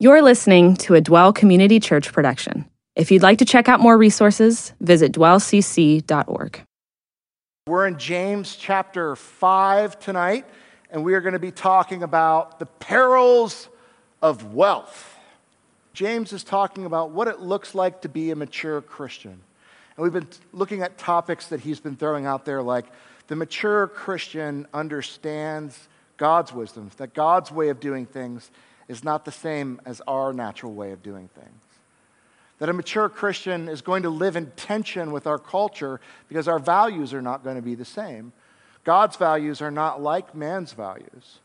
You're listening to a Dwell Community Church production. If you'd like to check out more resources, visit dwellcc.org. We're in James chapter 5 tonight, and we are going to be talking about the perils of wealth. James is talking about what it looks like to be a mature Christian. And we've been looking at topics that he's been throwing out there, like the mature Christian understands God's wisdom, that God's way of doing things is not the same as our natural way of doing things. That a mature Christian is going to live in tension with our culture because our values are not going to be the same. God's values are not like man's values.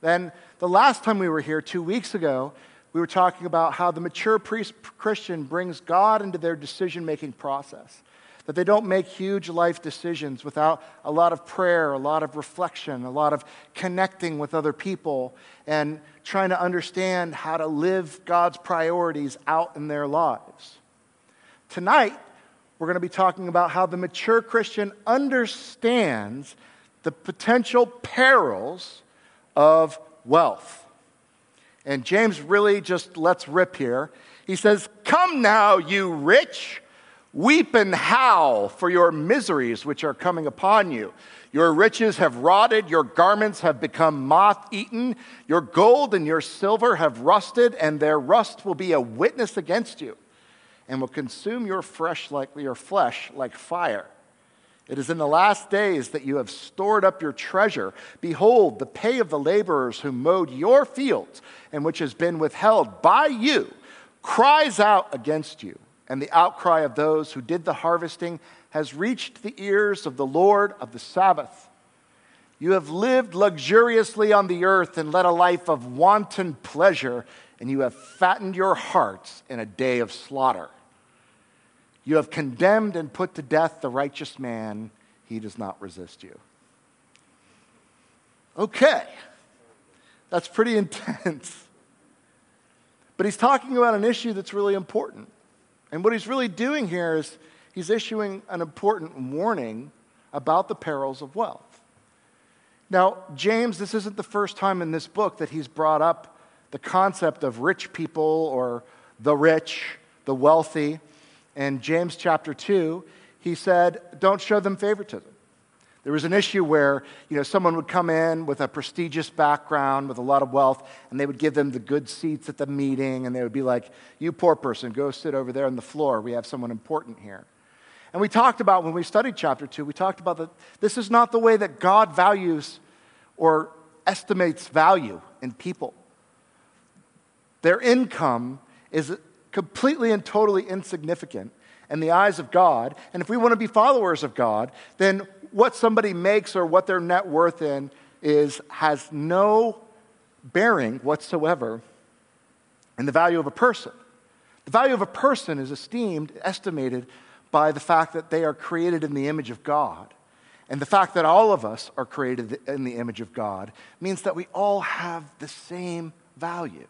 Then, the last time we were here, two weeks ago, we were talking about how the mature priest, Christian brings God into their decision making process that they don't make huge life decisions without a lot of prayer, a lot of reflection, a lot of connecting with other people, and trying to understand how to live God's priorities out in their lives. Tonight, we're going to be talking about how the mature Christian understands the potential perils of wealth. And James really just lets rip here. He says, Come now, you rich Weep and howl for your miseries which are coming upon you. Your riches have rotted, your garments have become moth eaten, your gold and your silver have rusted, and their rust will be a witness against you, and will consume your flesh like your flesh like fire. It is in the last days that you have stored up your treasure. Behold, the pay of the laborers who mowed your fields, and which has been withheld by you, cries out against you and the outcry of those who did the harvesting has reached the ears of the Lord of the Sabaoth. You have lived luxuriously on the earth and led a life of wanton pleasure, and you have fattened your hearts in a day of slaughter. You have condemned and put to death the righteous man, he does not resist you. Okay, that's pretty intense. But he's talking about an issue that's really important. And what he's really doing here is he's issuing an important warning about the perils of wealth. Now, James, this isn't the first time in this book that he's brought up the concept of rich people or the rich, the wealthy. In James chapter 2, he said, Don't show them favoritism. There was an issue where you know, someone would come in with a prestigious background, with a lot of wealth, and they would give them the good seats at the meeting, and they would be like, You poor person, go sit over there on the floor. We have someone important here. And we talked about, when we studied chapter 2, we talked about that this is not the way that God values or estimates value in people. Their income is completely and totally insignificant in the eyes of God. And if we want to be followers of God, then what somebody makes or what their net worth in is has no bearing whatsoever in the value of a person. The value of a person is esteemed, estimated by the fact that they are created in the image of God. And the fact that all of us are created in the image of God means that we all have the same value.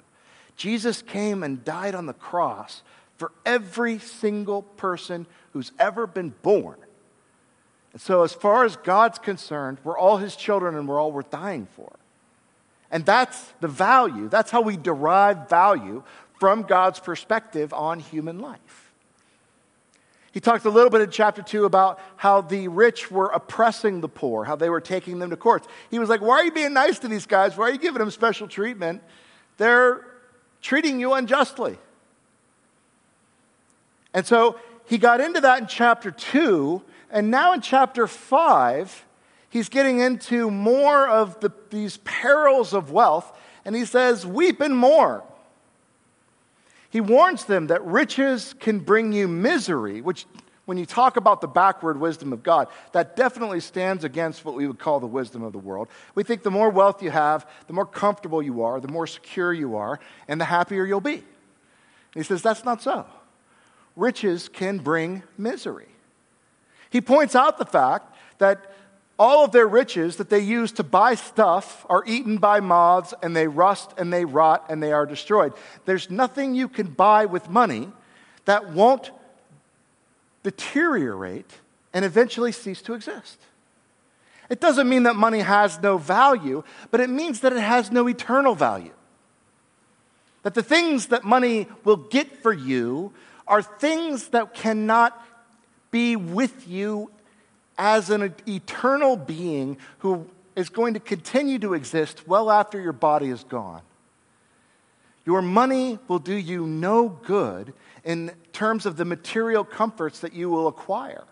Jesus came and died on the cross for every single person who's ever been born. And so, as far as God's concerned, we're all his children and we're all worth dying for. And that's the value. That's how we derive value from God's perspective on human life. He talked a little bit in chapter 2 about how the rich were oppressing the poor, how they were taking them to courts. He was like, Why are you being nice to these guys? Why are you giving them special treatment? They're treating you unjustly. And so he got into that in chapter 2 and now in chapter 5, he's getting into more of the, these perils of wealth, and he says, Weep and mourn. He warns them that riches can bring you misery, which, when you talk about the backward wisdom of God, that definitely stands against what we would call the wisdom of the world. We think the more wealth you have, the more comfortable you are, the more secure you are, and the happier you'll be. And he says, That's not so. Riches can bring misery. He points out the fact that all of their riches that they use to buy stuff are eaten by moths and they rust and they rot and they are destroyed. There's nothing you can buy with money that won't deteriorate and eventually cease to exist. It doesn't mean that money has no value, but it means that it has no eternal value. That the things that money will get for you are things that cannot be with you as an eternal being who is going to continue to exist well after your body is gone. Your money will do you no good in terms of the material comforts that you will acquire.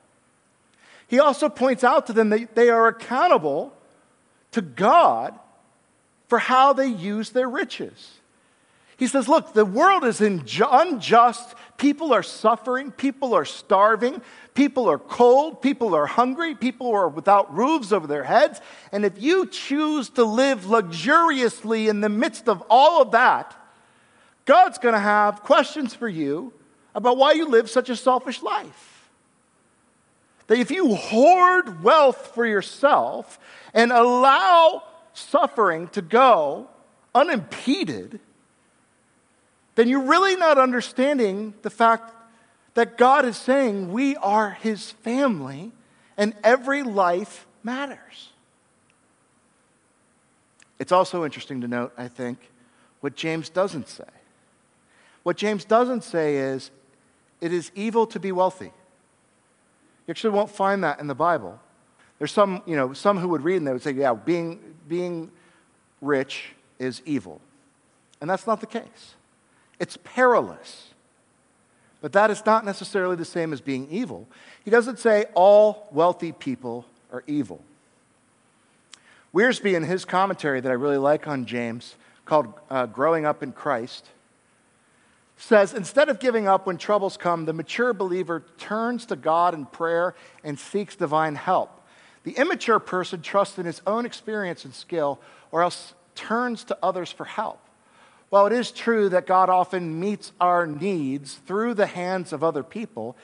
He also points out to them that they are accountable to God for how they use their riches. He says, Look, the world is unjust. People are suffering. People are starving. People are cold. People are hungry. People are without roofs over their heads. And if you choose to live luxuriously in the midst of all of that, God's going to have questions for you about why you live such a selfish life. That if you hoard wealth for yourself and allow suffering to go unimpeded, then you're really not understanding the fact that God is saying we are his family and every life matters. It's also interesting to note, I think, what James doesn't say. What James doesn't say is, it is evil to be wealthy. You actually won't find that in the Bible. There's some, you know, some who would read and they would say, yeah, being, being rich is evil. And that's not the case. It's perilous. But that is not necessarily the same as being evil. He doesn't say all wealthy people are evil. Wiersbe, in his commentary that I really like on James, called uh, Growing Up in Christ, says instead of giving up when troubles come, the mature believer turns to God in prayer and seeks divine help. The immature person trusts in his own experience and skill, or else turns to others for help. While it is true that God often meets our needs through the hands of other people,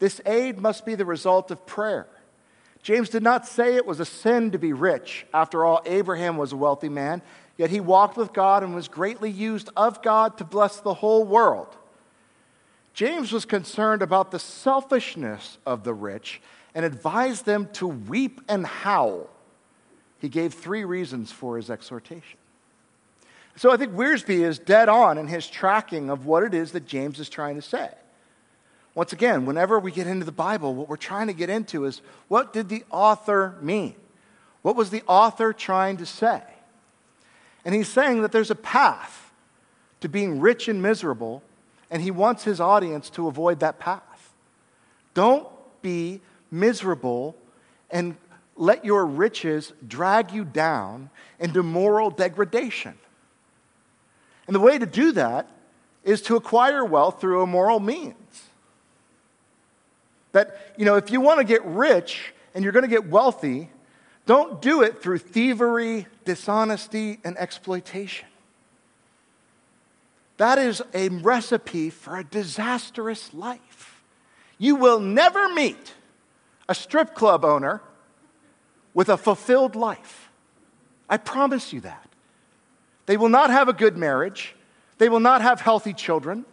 this aid must be the result of prayer. James did not say it was a sin to be rich. After all, Abraham was a wealthy man, yet he walked with God and was greatly used of God to bless the whole world. James was concerned about the selfishness of the rich and advised them to weep and howl. He gave three reasons for his exhortation. So I think Wiersbe is dead on in his tracking of what it is that James is trying to say. Once again, whenever we get into the Bible, what we're trying to get into is what did the author mean? What was the author trying to say? And he's saying that there's a path to being rich and miserable, and he wants his audience to avoid that path. Don't be miserable and let your riches drag you down into moral degradation. And the way to do that is to acquire wealth through immoral means. That, you know, if you want to get rich and you're going to get wealthy, don't do it through thievery, dishonesty, and exploitation. That is a recipe for a disastrous life. You will never meet a strip club owner with a fulfilled life. I promise you that. They will not have a good marriage. They will not have healthy children.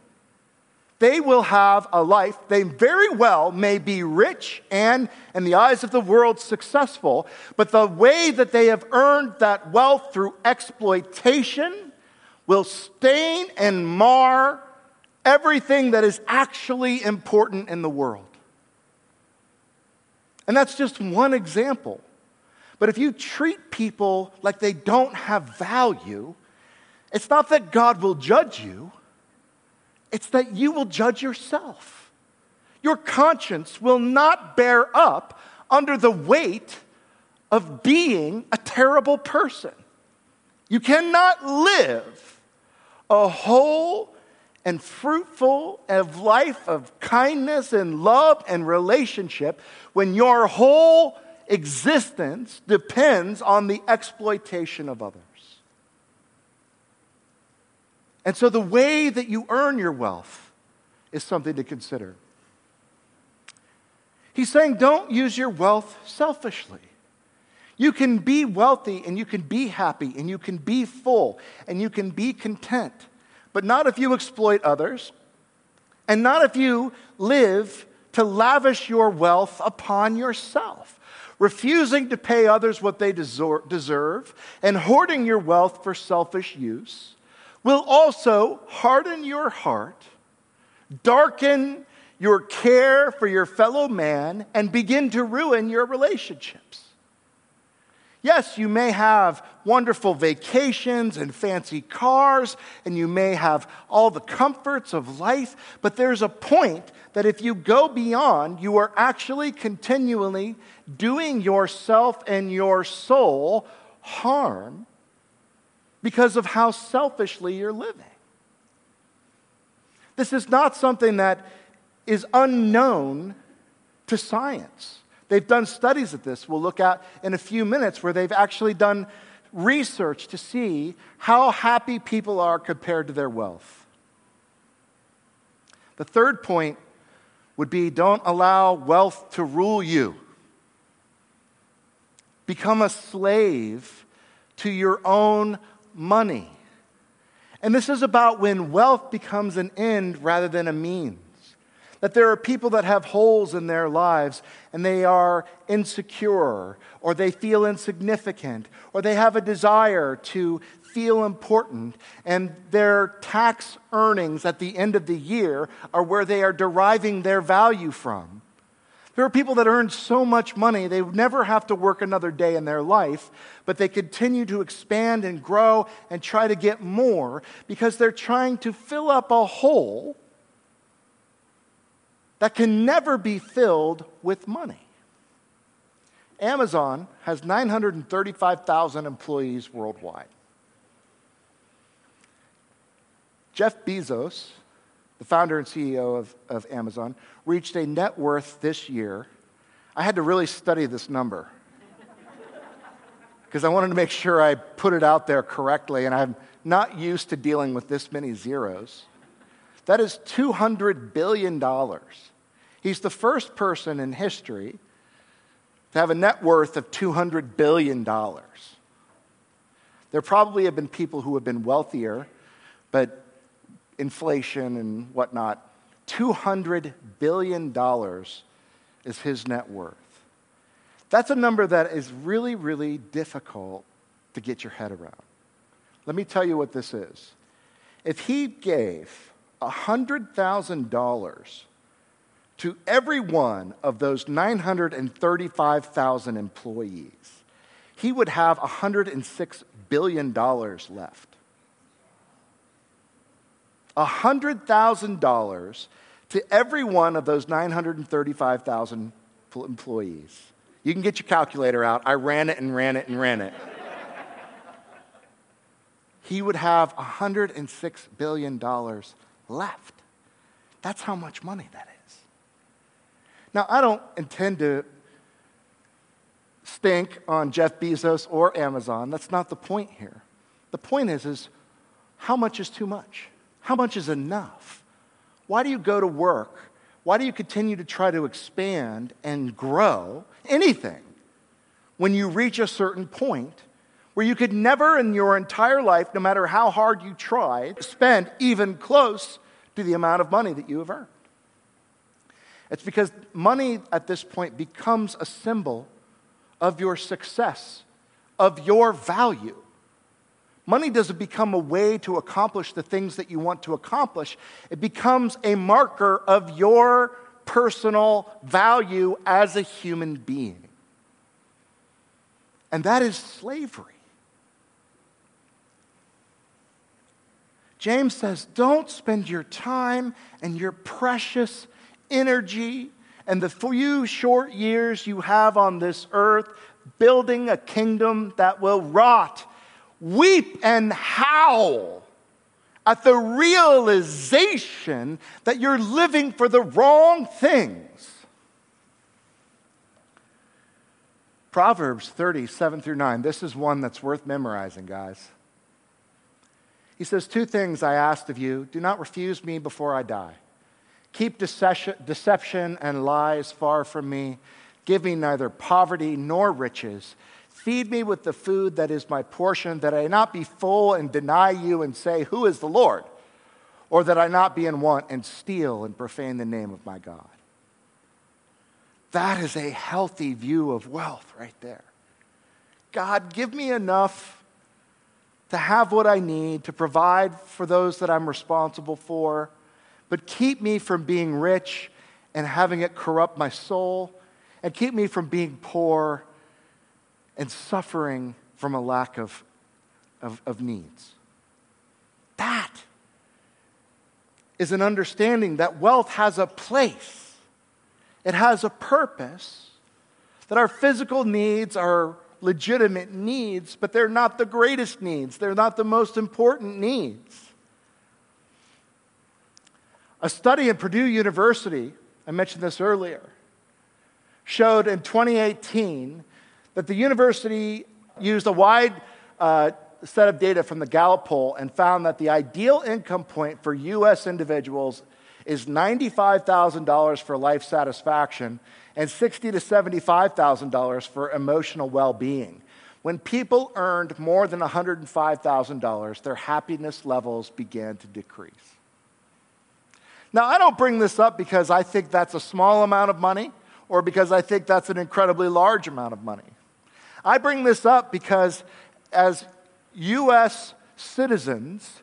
They will have a life. They very well may be rich and, in the eyes of the world, successful, but the way that they have earned that wealth through exploitation will stain and mar everything that is actually important in the world. And that's just one example. But if you treat people like they don't have value, it's not that God will judge you, it's that you will judge yourself. Your conscience will not bear up under the weight of being a terrible person. You cannot live a whole and fruitful of life of kindness and love and relationship when your whole existence depends on the exploitation of others. And so the way that you earn your wealth is something to consider. He's saying don't use your wealth selfishly. You can be wealthy and you can be happy and you can be full and you can be content, but not if you exploit others and not if you live to lavish your wealth upon yourself, refusing to pay others what they deserve and hoarding your wealth for selfish use will also harden your heart, darken your care for your fellow man, and begin to ruin your relationships. Yes, you may have wonderful vacations and fancy cars, and you may have all the comforts of life, but there's a point that if you go beyond, you are actually continually doing yourself and your soul harm because of how selfishly you're living. This is not something that is unknown to science. They've done studies of this, we'll look at in a few minutes, where they've actually done research to see how happy people are compared to their wealth. The third point would be don't allow wealth to rule you. Become a slave to your own money. And this is about when wealth becomes an end rather than a means. That there are people that have holes in their lives and they are insecure or they feel insignificant or they have a desire to feel important and their tax earnings at the end of the year are where they are deriving their value from. There are people that earn so much money, they never have to work another day in their life, but they continue to expand and grow and try to get more because they're trying to fill up a hole that can never be filled with money. Amazon has 935,000 employees worldwide. Jeff Bezos, the founder and CEO of, of Amazon, reached a net worth this year. I had to really study this number because I wanted to make sure I put it out there correctly, and I'm not used to dealing with this many zeros. That is $200 billion. He's the first person in history to have a net worth of $200 billion. There probably have been people who have been wealthier, but inflation and whatnot, $200 billion is his net worth. That's a number that is really, really difficult to get your head around. Let me tell you what this is. If he gave $100,000 to every one of those 935,000 employees, he would have $106 billion left. $100,000 to every one of those 935,000 employees. You can get your calculator out. I ran it and ran it and ran it. he would have $106 billion left. That's how much money that is. Now, I don't intend to stink on Jeff Bezos or Amazon. That's not the point here. The point is, is how much is too much? How much is enough? Why do you go to work? Why do you continue to try to expand and grow anything when you reach a certain point where you could never in your entire life, no matter how hard you tried, spend even close to the amount of money that you have earned? It's because money at this point becomes a symbol of your success, of your value. Money doesn't become a way to accomplish the things that you want to accomplish, it becomes a marker of your personal value as a human being. And that is slavery. James says, don't spend your time and your precious energy and the few short years you have on this earth building a kingdom that will rot. Weep and howl at the realization that you're living for the wrong things. Proverbs 30, 7 through 9. This is one that's worth memorizing, guys. He says, Two things I asked of you. Do not refuse me before I die. Keep deception and lies far from me. Give me neither poverty nor riches. Feed me with the food that is my portion, that I not be full and deny you and say, Who is the Lord? Or that I not be in want and steal and profane the name of my God. That is a healthy view of wealth right there. God, give me enough to have what I need, to provide for those that I'm responsible for, but keep me from being rich and having it corrupt my soul, and keep me from being poor and suffering from a lack of, of, of needs. That is an understanding that wealth has a place, it has a purpose, that our physical needs are legitimate needs, but they're not the greatest needs, they're not the most important needs. A study at Purdue University, I mentioned this earlier, showed in 2018 that the university used a wide uh, set of data from the Gallup poll and found that the ideal income point for U.S. individuals is $95,000 for life satisfaction and 60 to $75,000 for emotional well being. When people earned more than $105,000, their happiness levels began to decrease. Now, I don't bring this up because I think that's a small amount of money or because I think that's an incredibly large amount of money. I bring this up because as U.S. citizens,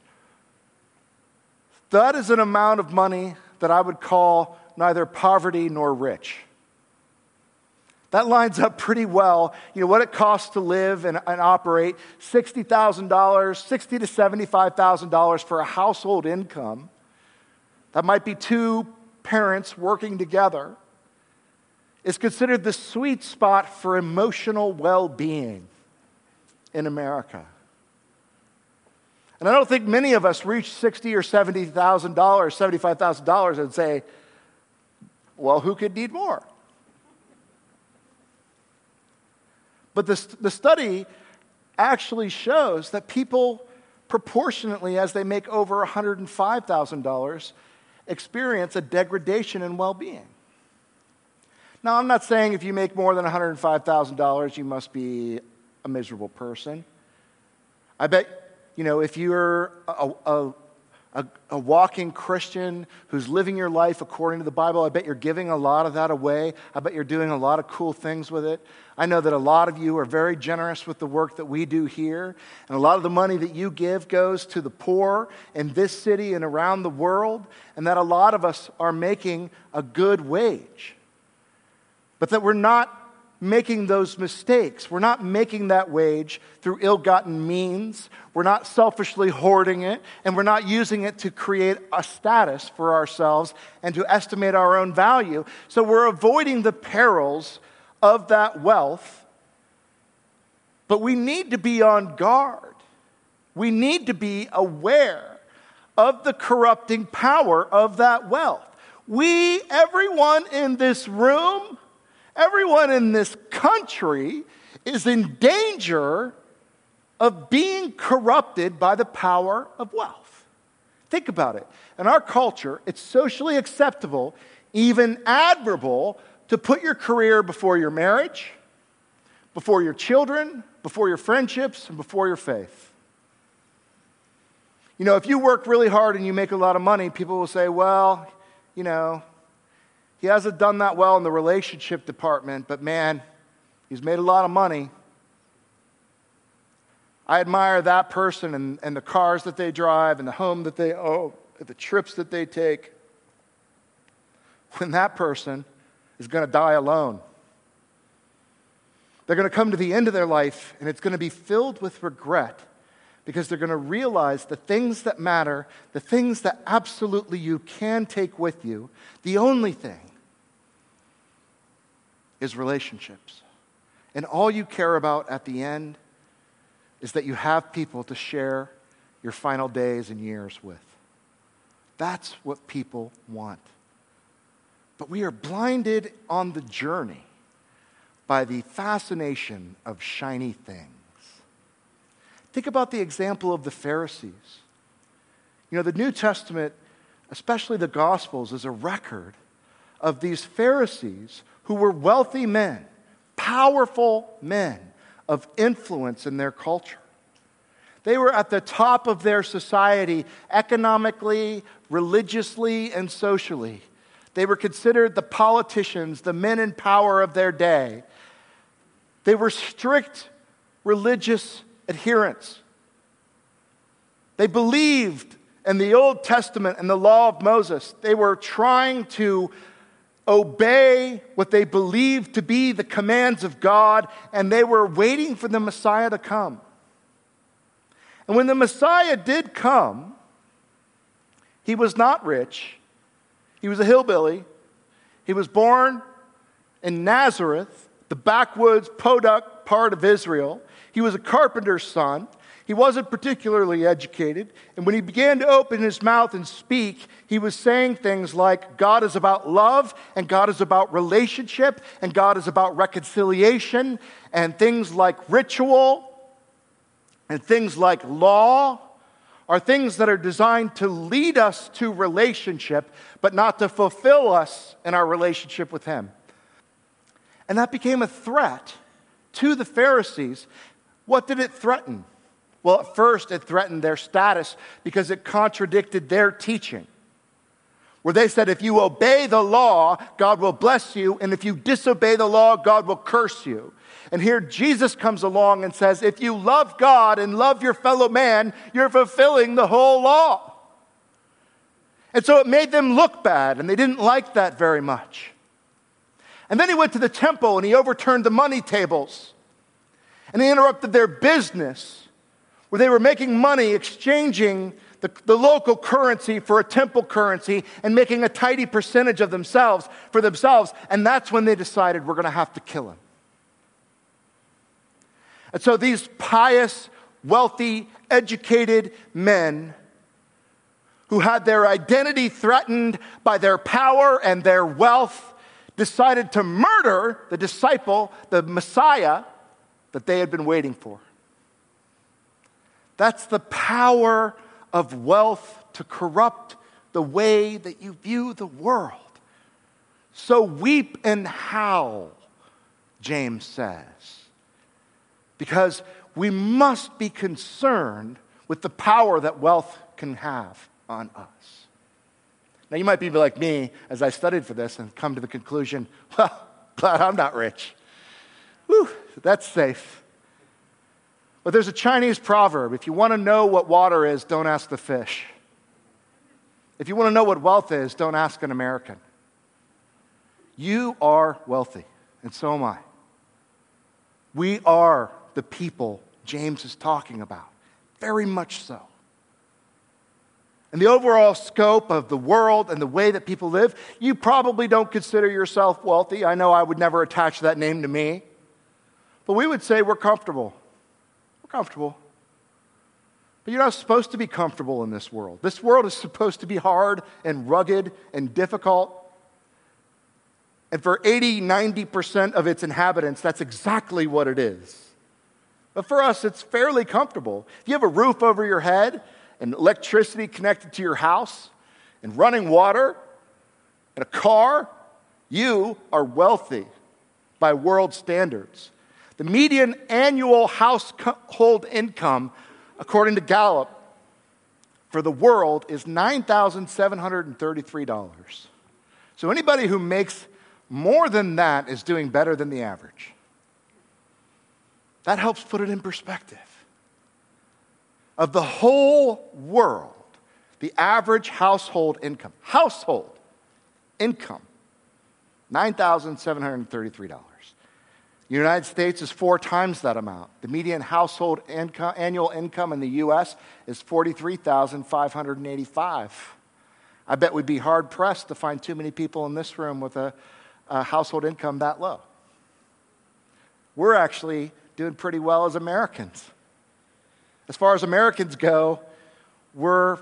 that is an amount of money that I would call neither poverty nor rich. That lines up pretty well. You know what it costs to live and, and operate $60,000, 60 to $75,000 for a household income. That might be two parents working together. Is considered the sweet spot for emotional well being in America. And I don't think many of us reach sixty or seventy thousand dollars, seventy-five thousand dollars, and say, "Well, who could need more?" But the, the study actually shows that people, proportionately, as they make over $105,000, experience a degradation in well being. Now, I'm not saying if you make more than $105,000, you must be a miserable person. I bet, you know, if you're a, a, a, a, walking Christian who's living your life according to the Bible, I bet you're giving a lot of that away. I bet you're doing a lot of cool things with it. I know that a lot of you are very generous with the work that we do here, and a lot of the money that you give goes to the poor in this city and around the world, and that a lot of us are making a good wage. But that we're not making those mistakes. We're not making that wage through ill gotten means. We're not selfishly hoarding it, and we're not using it to create a status for ourselves and to estimate our own value. So we're avoiding the perils of that wealth. But we need to be on guard. We need to be aware of the corrupting power of that wealth. We, everyone in this room, Everyone in this country is in danger of being corrupted by the power of wealth. Think about it. In our culture, it's socially acceptable, even admirable, to put your career before your marriage, before your children, before your friendships, and before your faith. You know, if you work really hard and you make a lot of money, people will say, well, you know, he hasn't done that well in the relationship department, but man, he's made a lot of money. I admire that person and, and the cars that they drive and the home that they own, the trips that they take. When that person is going to die alone, they're going to come to the end of their life and it's going to be filled with regret because they're going to realize the things that matter, the things that absolutely you can take with you, the only thing is relationships. And all you care about at the end is that you have people to share your final days and years with. That's what people want. But we are blinded on the journey by the fascination of shiny things. Think about the example of the Pharisees. You know, the New Testament, especially the Gospels, is a record of these Pharisees who were wealthy men, powerful men of influence in their culture. They were at the top of their society economically, religiously, and socially. They were considered the politicians, the men in power of their day. They were strict religious adherents. They believed in the Old Testament and the law of Moses. They were trying to obey what they believed to be the commands of God, and they were waiting for the Messiah to come. And when the Messiah did come, he was not rich, he was a hillbilly. He was born in Nazareth, the backwoods Podunk part of Israel. He was a carpenter's son. He wasn't particularly educated. And when he began to open his mouth and speak, he was saying things like God is about love, and God is about relationship, and God is about reconciliation, and things like ritual, and things like law are things that are designed to lead us to relationship, but not to fulfill us in our relationship with Him. And that became a threat to the Pharisees. What did it threaten? Well, at first, it threatened their status because it contradicted their teaching. Where they said, if you obey the law, God will bless you, and if you disobey the law, God will curse you. And here Jesus comes along and says, if you love God and love your fellow man, you're fulfilling the whole law. And so it made them look bad, and they didn't like that very much. And then he went to the temple and he overturned the money tables, and he interrupted their business where they were making money exchanging the, the, local currency for a temple currency and making a tidy percentage of themselves for themselves. And that's when they decided we're going to have to kill him. And so these pious, wealthy, educated men who had their identity threatened by their power and their wealth decided to murder the disciple, the Messiah that they had been waiting for. That's the power of wealth to corrupt the way that you view the world. So weep and howl, James says, because we must be concerned with the power that wealth can have on us. Now, you might be like me as I studied for this and come to the conclusion, well, glad I'm not rich. Whew, that's safe. But there's a Chinese proverb if you want to know what water is, don't ask the fish. If you want to know what wealth is, don't ask an American. You are wealthy, and so am I. We are the people James is talking about, very much so. And the overall scope of the world and the way that people live, you probably don't consider yourself wealthy. I know I would never attach that name to me. But we would say we're comfortable comfortable. But you're not supposed to be comfortable in this world. This world is supposed to be hard and rugged and difficult. And for 80, 90% of its inhabitants, that's exactly what it is. But for us, it's fairly comfortable. If you have a roof over your head and electricity connected to your house and running water and a car, you are wealthy by world standards. The median annual household income, according to Gallup, for the world is $9,733. So anybody who makes more than that is doing better than the average. That helps put it in perspective. Of the whole world, the average household income, household income, $9,733. The United States is four times that amount. The median household income, annual income in the U.S. is 43585 I bet we'd be hard pressed to find too many people in this room with a, a household income that low. We're actually doing pretty well as Americans. As far as Americans go, we're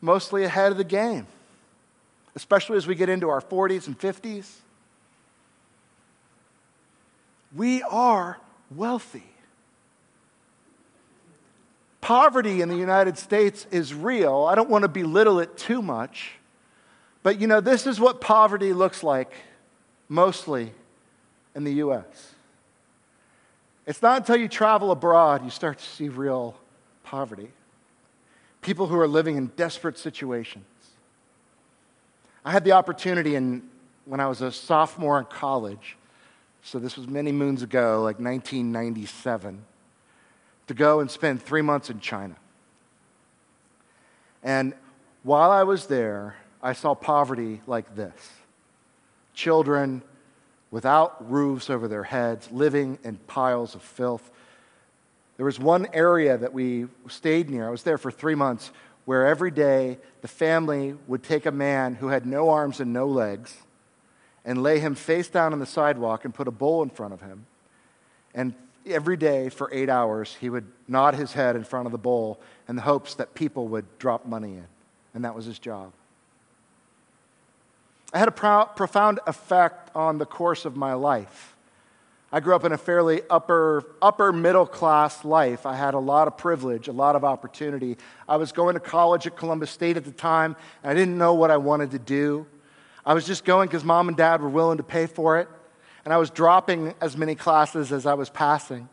mostly ahead of the game, especially as we get into our 40s and 50s. We are wealthy. Poverty in the United States is real. I don't want to belittle it too much. But you know, this is what poverty looks like mostly in the U.S. It's not until you travel abroad you start to see real poverty. People who are living in desperate situations. I had the opportunity in, when I was a sophomore in college so this was many moons ago, like 1997, to go and spend three months in China. And while I was there, I saw poverty like this children without roofs over their heads, living in piles of filth. There was one area that we stayed near. I was there for three months where every day the family would take a man who had no arms and no legs and lay him face down on the sidewalk and put a bowl in front of him. And every day for eight hours, he would nod his head in front of the bowl in the hopes that people would drop money in. And that was his job. I had a pro- profound effect on the course of my life. I grew up in a fairly upper, upper middle class life. I had a lot of privilege, a lot of opportunity. I was going to college at Columbus State at the time, and I didn't know what I wanted to do. I was just going because mom and dad were willing to pay for it, and I was dropping as many classes as I was passing.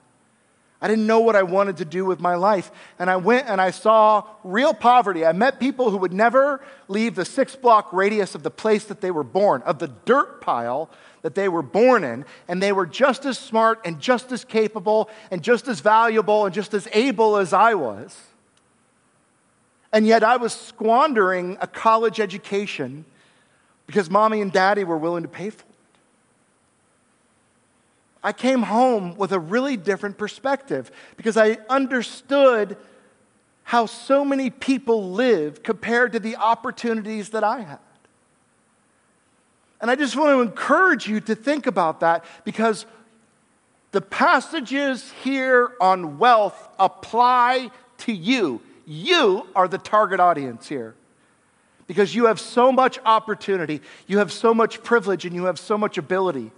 I didn't know what I wanted to do with my life. And I went and I saw real poverty. I met people who would never leave the six block radius of the place that they were born, of the dirt pile that they were born in. And they were just as smart and just as capable and just as valuable and just as able as I was. And yet I was squandering a college education because mommy and daddy were willing to pay for it. I came home with a really different perspective because I understood how so many people live compared to the opportunities that I had. And I just want to encourage you to think about that because the passages here on wealth apply to you. You are the target audience here because you have so much opportunity, you have so much privilege, and you have so much ability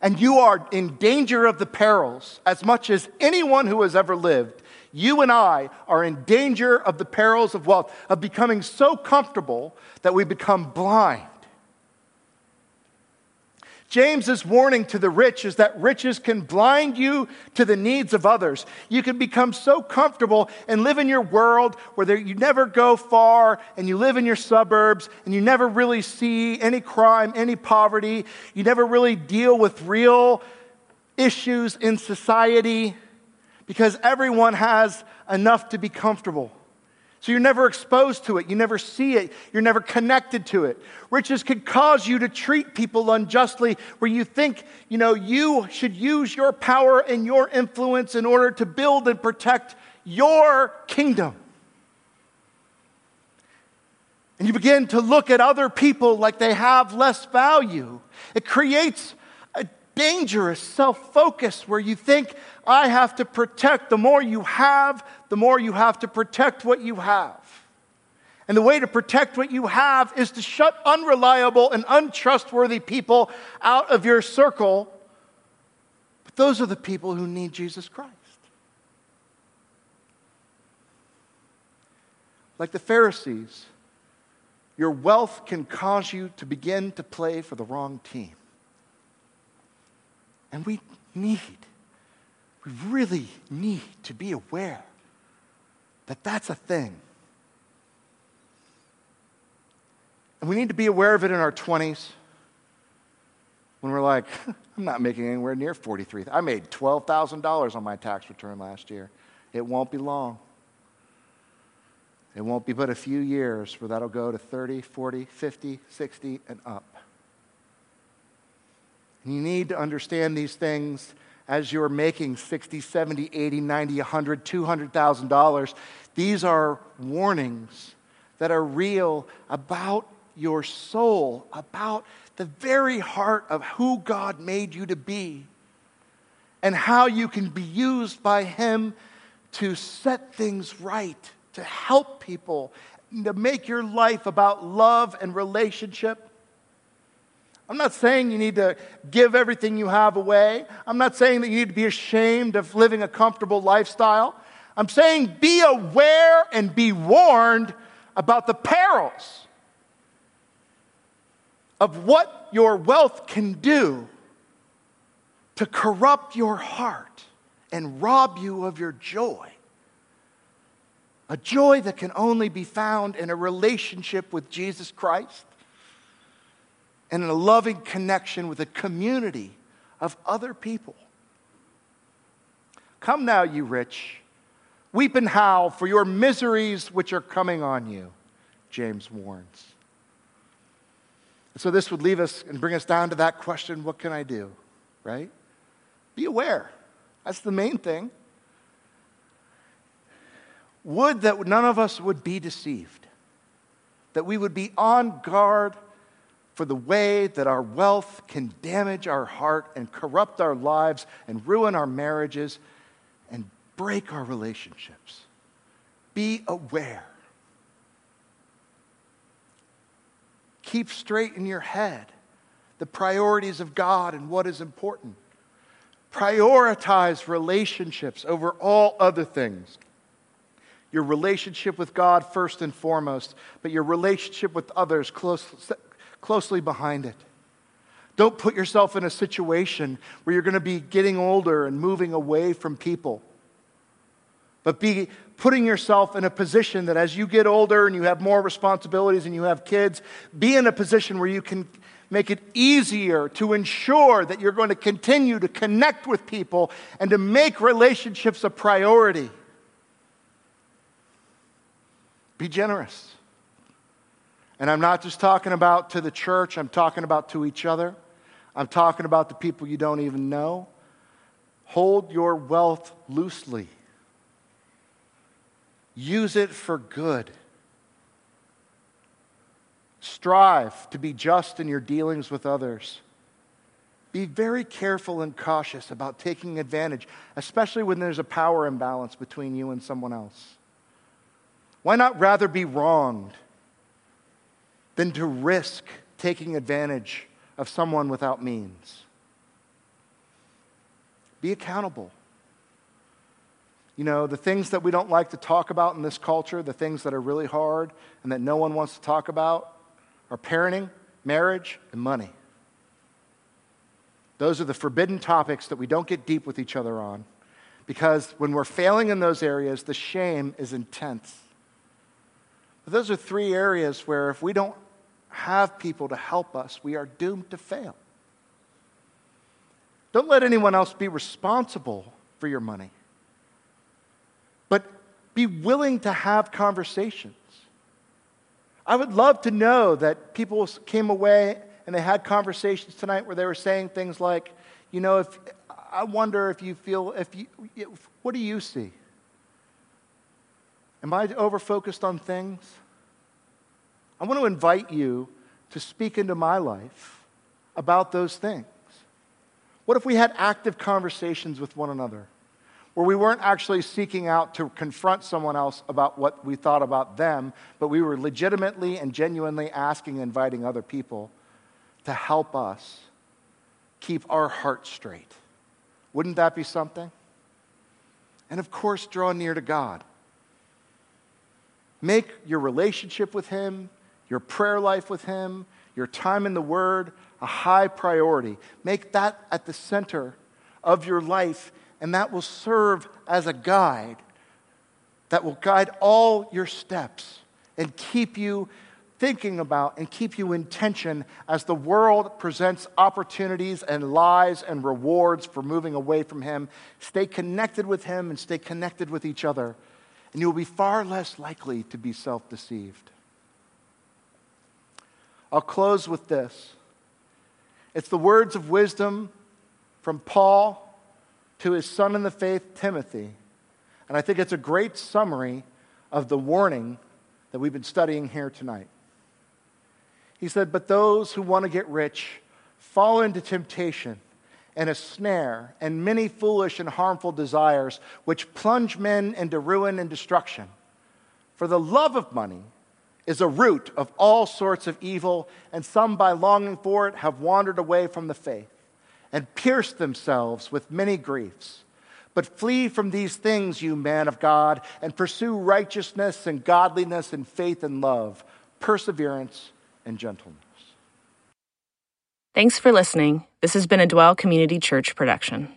and you are in danger of the perils as much as anyone who has ever lived. You and I are in danger of the perils of wealth, of becoming so comfortable that we become blind. James's warning to the rich is that riches can blind you to the needs of others. You can become so comfortable and live in your world where there, you never go far and you live in your suburbs and you never really see any crime, any poverty. You never really deal with real issues in society because everyone has enough to be comfortable. So you're never exposed to it. You never see it. You're never connected to it. Riches can cause you to treat people unjustly where you think, you know, you should use your power and your influence in order to build and protect your kingdom. And you begin to look at other people like they have less value. It creates dangerous self focus where you think, I have to protect. The more you have, the more you have to protect what you have. And the way to protect what you have is to shut unreliable and untrustworthy people out of your circle. But those are the people who need Jesus Christ. Like the Pharisees, your wealth can cause you to begin to play for the wrong team. And we need we really need to be aware that that's a thing. And we need to be aware of it in our 20s when we're like, I'm not making anywhere near 43. I made $12,000 on my tax return last year. It won't be long. It won't be but a few years where that'll go to 30, 40, 50, 60, and up. You need to understand these things as you're making 60, 70, 80, 90, 100, 200,000 dollars. These are warnings that are real about your soul, about the very heart of who God made you to be, and how you can be used by Him to set things right, to help people, to make your life about love and relationship. I'm not saying you need to give everything you have away. I'm not saying that you need to be ashamed of living a comfortable lifestyle. I'm saying be aware and be warned about the perils of what your wealth can do to corrupt your heart and rob you of your joy. A joy that can only be found in a relationship with Jesus Christ and in a loving connection with a community of other people. Come now, you rich, Weep and howl for your miseries which are coming on you, James warns. So, this would leave us and bring us down to that question what can I do? Right? Be aware. That's the main thing. Would that none of us would be deceived, that we would be on guard for the way that our wealth can damage our heart and corrupt our lives and ruin our marriages and break our relationships. Be aware. Keep straight in your head the priorities of God and what is important. Prioritize relationships over all other things. Your relationship with God first and foremost, but your relationship with others close, closely behind it. Don't put yourself in a situation where you're going to be getting older and moving away from people. But be putting yourself in a position that as you get older and you have more responsibilities and you have kids, be in a position where you can make it easier to ensure that you're going to continue to connect with people and to make relationships a priority. Be generous. And I'm not just talking about to the church, I'm talking about to each other. I'm talking about the people you don't even know. Hold your wealth loosely, use it for good. Strive to be just in your dealings with others. Be very careful and cautious about taking advantage, especially when there's a power imbalance between you and someone else. Why not rather be wronged than to risk taking advantage of someone without means. Be accountable. You know, the things that we don't like to talk about in this culture, the things that are really hard and that no one wants to talk about, are parenting, marriage, and money. Those are the forbidden topics that we don't get deep with each other on because when we're failing in those areas, the shame is intense. But those are three areas where if we don't have people to help us, we are doomed to fail. Don't let anyone else be responsible for your money, but be willing to have conversations. I would love to know that people came away and they had conversations tonight where they were saying things like, you know, if I wonder if you feel, if you, what do you see? Am I over focused on things? I want to invite you to speak into my life about those things. What if we had active conversations with one another where we weren't actually seeking out to confront someone else about what we thought about them, but we were legitimately and genuinely asking and inviting other people to help us keep our heart straight? Wouldn't that be something? And of course, draw near to God. Make your relationship with Him your prayer life with Him, your time in the Word, a high priority. Make that at the center of your life, and that will serve as a guide that will guide all your steps and keep you thinking about and keep you in tension as the world presents opportunities and lies and rewards for moving away from Him. Stay connected with Him and stay connected with each other, and you'll be far less likely to be self deceived. I'll close with this. It's the words of wisdom from Paul to his son in the faith, Timothy. And I think it's a great summary of the warning that we've been studying here tonight. He said, But those who want to get rich fall into temptation and a snare and many foolish and harmful desires, which plunge men into ruin and destruction. For the love of money is a root of all sorts of evil, and some, by longing for it, have wandered away from the faith and pierced themselves with many griefs. But flee from these things, you man of God, and pursue righteousness and godliness and faith and love, perseverance and gentleness. Thanks for listening. This has been a Dwell Community Church production.